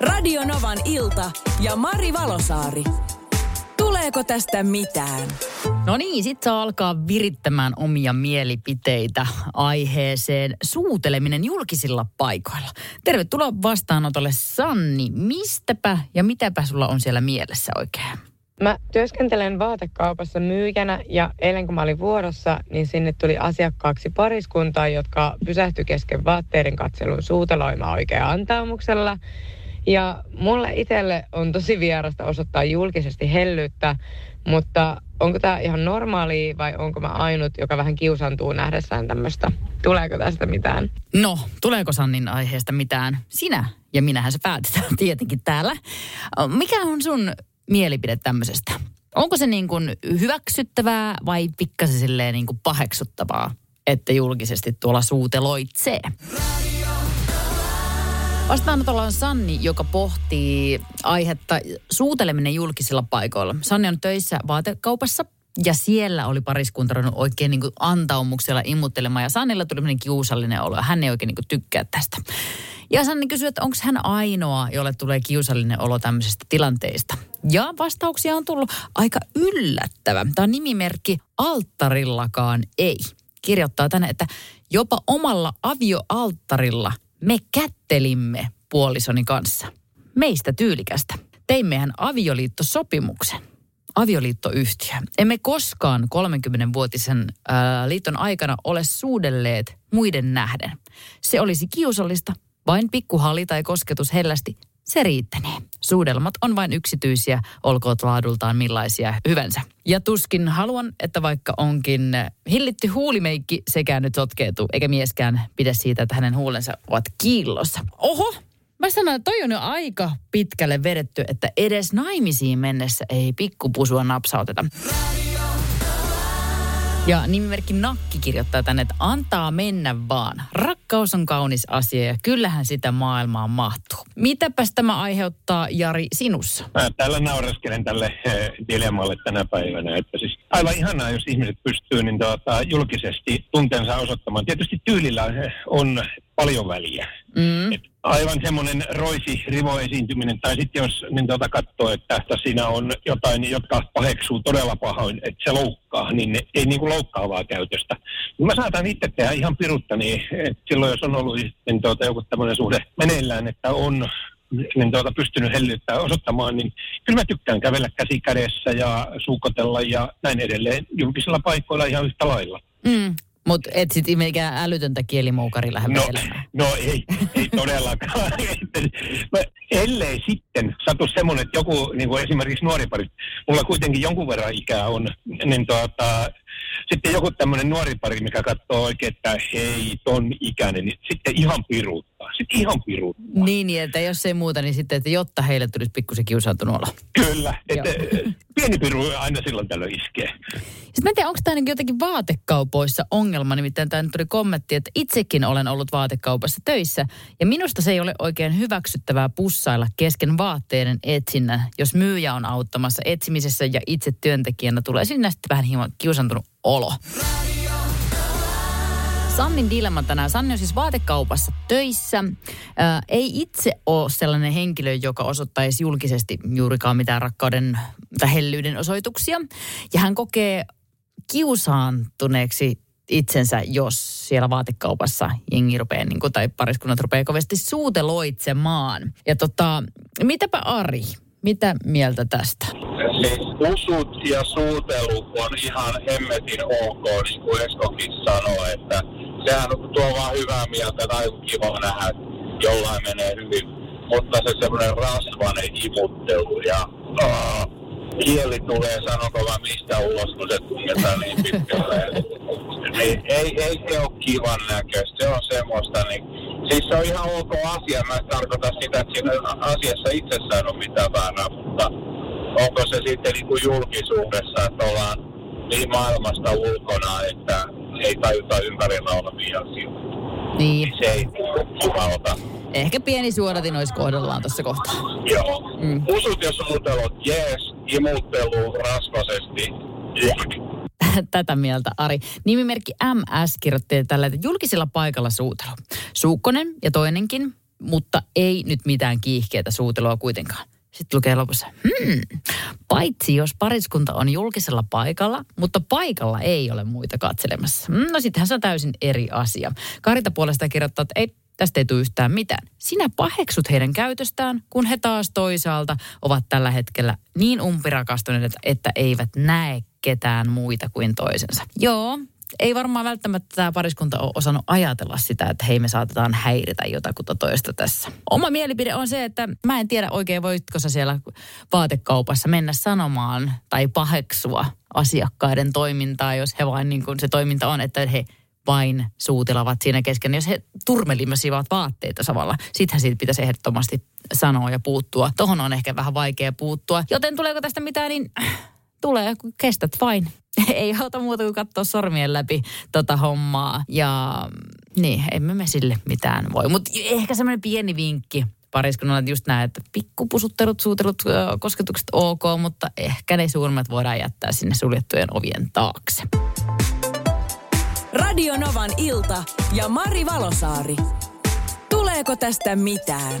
Radio Novan ilta ja Mari Valosaari. Tuleeko tästä mitään? No niin, sit saa alkaa virittämään omia mielipiteitä aiheeseen suuteleminen julkisilla paikoilla. Tervetuloa vastaanotolle Sanni. Mistäpä ja mitäpä sulla on siellä mielessä oikein? Mä työskentelen vaatekaupassa myyjänä ja eilen kun mä olin vuorossa, niin sinne tuli asiakkaaksi pariskuntaa, jotka pysähtyi kesken vaatteiden katselun suuteloimaan oikein antaamuksella. Ja mulle itselle on tosi vierasta osoittaa julkisesti hellyyttä, mutta onko tämä ihan normaali vai onko mä ainut, joka vähän kiusantuu nähdessään tämmöistä? Tuleeko tästä mitään? No, tuleeko Sannin aiheesta mitään? Sinä ja minähän se päätetään tietenkin täällä. Mikä on sun mielipide tämmöisestä? Onko se niin kuin hyväksyttävää vai pikkasen silleen niin kuin paheksuttavaa, että julkisesti tuolla suuteloitsee? Vastaanotolla on Sanni, joka pohtii aihetta suuteleminen julkisilla paikoilla. Sanni on töissä vaatekaupassa ja siellä oli pariskunta oikein niin antaumuksella imuttelemaan ja Sannilla tuli kiusallinen olo ja hän ei oikein niin tykkää tästä. Ja Sanni kysyy, että onko hän ainoa, jolle tulee kiusallinen olo tämmöisestä tilanteista. Ja vastauksia on tullut aika yllättävä. Tämä nimimerkki Alttarillakaan ei. Kirjoittaa tänne, että jopa omalla avioalttarilla me kättelimme puolisoni kanssa. Meistä tyylikästä. Teimmehän avioliittosopimuksen avioliittoyhtiö. Emme koskaan 30-vuotisen ää, liiton aikana ole suudelleet muiden nähden. Se olisi kiusallista, vain pikkuhali tai kosketus hellästi, se riittänee. Suudelmat on vain yksityisiä, olkoot laadultaan millaisia hyvänsä. Ja tuskin haluan, että vaikka onkin hillitty huulimeikki, sekään nyt sotkeutuu, eikä mieskään pidä siitä, että hänen huulensa ovat kiillossa. Oho, Mä sanon, että toi on jo aika pitkälle vedetty, että edes naimisiin mennessä ei pikkupusua napsauteta. Ja nimimerkki Nakki kirjoittaa tänne, että antaa mennä vaan. Rakkaus on kaunis asia ja kyllähän sitä maailmaan mahtuu. Mitäpäs tämä aiheuttaa Jari sinussa? Mä täällä naureskelen tälle eh, dilemmalle tänä päivänä, että siis aivan ihanaa, jos ihmiset pystyy niin tuota, julkisesti tunteensa osoittamaan. Tietysti tyylillä eh, on paljon väliä. Mm. Et aivan semmoinen roisi rivo esiintyminen, tai sitten jos niin tuota katsoo, että siinä on jotain, jotka paheksuu todella pahoin, että se loukkaa, niin ei niin kuin loukkaavaa käytöstä. Mä saatan itse tehdä ihan pirutta, niin silloin jos on ollut niin tuota, joku tämmöinen suhde meneillään, että on niin tuota, pystynyt hellyyttää osoittamaan, niin kyllä mä tykkään kävellä käsi kädessä ja suukotella ja näin edelleen julkisilla paikoilla ihan yhtä lailla. Mm. Mutta et sit mikään älytöntä kielimuukari lähde no, no ei, ei todellakaan. Mä, ellei sitten satu semmoinen, että joku, niin kuin esimerkiksi nuori pari, mulla kuitenkin jonkun verran ikää on, niin tuota, sitten joku tämmöinen nuori pari, mikä katsoo oikein, että hei, ton ikäinen, niin sitten ihan piruuttaa. Sitten ihan piruuttaa. Niin, niin, että jos ei muuta, niin sitten, että jotta heille tulisi pikkusen kiusaantunut olla. Kyllä, että pieni piru aina silloin tällöin iskee. Sitten mä en tiedä, onko tämä niin jotenkin vaatekaupoissa ongelma, nimittäin tämä tuli kommentti, että itsekin olen ollut vaatekaupassa töissä, ja minusta se ei ole oikein hyväksyttävää pussailla kesken vaatteiden etsinnän, jos myyjä on auttamassa etsimisessä ja itse työntekijänä tulee sinne sitten vähän hieman kiusantunut olo. Sannin dilemma tänään. Sanni on siis vaatekaupassa töissä. Ää, ei itse ole sellainen henkilö, joka osoittaisi julkisesti juurikaan mitään rakkauden tai hellyyden osoituksia. Ja hän kokee kiusaantuneeksi itsensä, jos siellä vaatekaupassa jengi rupeaa, niin kuin, tai pariskunnat rupeaa kovasti suuteloitsemaan. Ja tota, mitäpä Ari, mitä mieltä tästä? Siis usut ja suutelu on ihan hemmetin ok, niin kuin Eskokin sanoi, että sehän tuo vaan hyvää mieltä, että aina kiva nähdä, että jollain menee hyvin. Mutta se semmoinen rasvainen imuttelu ja uh, kieli tulee, sanonko vaan mistä ulos, kun se tunnetaan niin pitkälle. Niin, ei, ei se ole kivan näköistä, se on semmoista, niin siis se on ihan ok asia, mä en tarkoita sitä, että siinä asiassa itsessään on mitään väärää, mutta onko se sitten niin kuin julkisuudessa, että ollaan niin maailmasta ulkona, että ei tajuta ympärillä olevia asioita. Niin. Se ei kivalta. Ehkä pieni suodatin olisi kohdallaan tuossa kohtaa. Joo. Mm. Usut ja suutelot, jees. Imuttelu rasvasesti, jek. Tätä mieltä, Ari. Nimimerkki MS kirjoitti tällä, että julkisella paikalla suutelu. Suukkonen ja toinenkin, mutta ei nyt mitään kiihkeitä suutelua kuitenkaan. Sitten lukee lopussa, hmm, paitsi jos pariskunta on julkisella paikalla, mutta paikalla ei ole muita katselemassa. Hmm, no sittenhän se on täysin eri asia. Karita puolesta kirjoittaa, että ei, tästä ei tule yhtään mitään. Sinä paheksut heidän käytöstään, kun he taas toisaalta ovat tällä hetkellä niin umpirakastuneet, että eivät näe ketään muita kuin toisensa. Joo, ei varmaan välttämättä tämä pariskunta ole osannut ajatella sitä, että hei me saatetaan häiritä jotakuta toista tässä. Oma mielipide on se, että mä en tiedä oikein voitko sä siellä vaatekaupassa mennä sanomaan tai paheksua asiakkaiden toimintaa, jos he vain niin kuin se toiminta on, että he vain suutelavat siinä kesken. Jos he turmelimasivat vaatteita samalla, sittenhän siitä pitäisi ehdottomasti sanoa ja puuttua. Tohon on ehkä vähän vaikea puuttua. Joten tuleeko tästä mitään, niin tulee, kun kestät vain. Ei auta muuta kuin katsoa sormien läpi tota hommaa. Ja niin, emme me sille mitään voi. Mutta ehkä semmoinen pieni vinkki pariskunnalla, just näin, että pikkupusuttelut, suutelut, kosketukset ok, mutta ehkä ne suurimmat voidaan jättää sinne suljettujen ovien taakse. Radio Novan ilta ja Mari Valosaari. Tuleeko tästä mitään?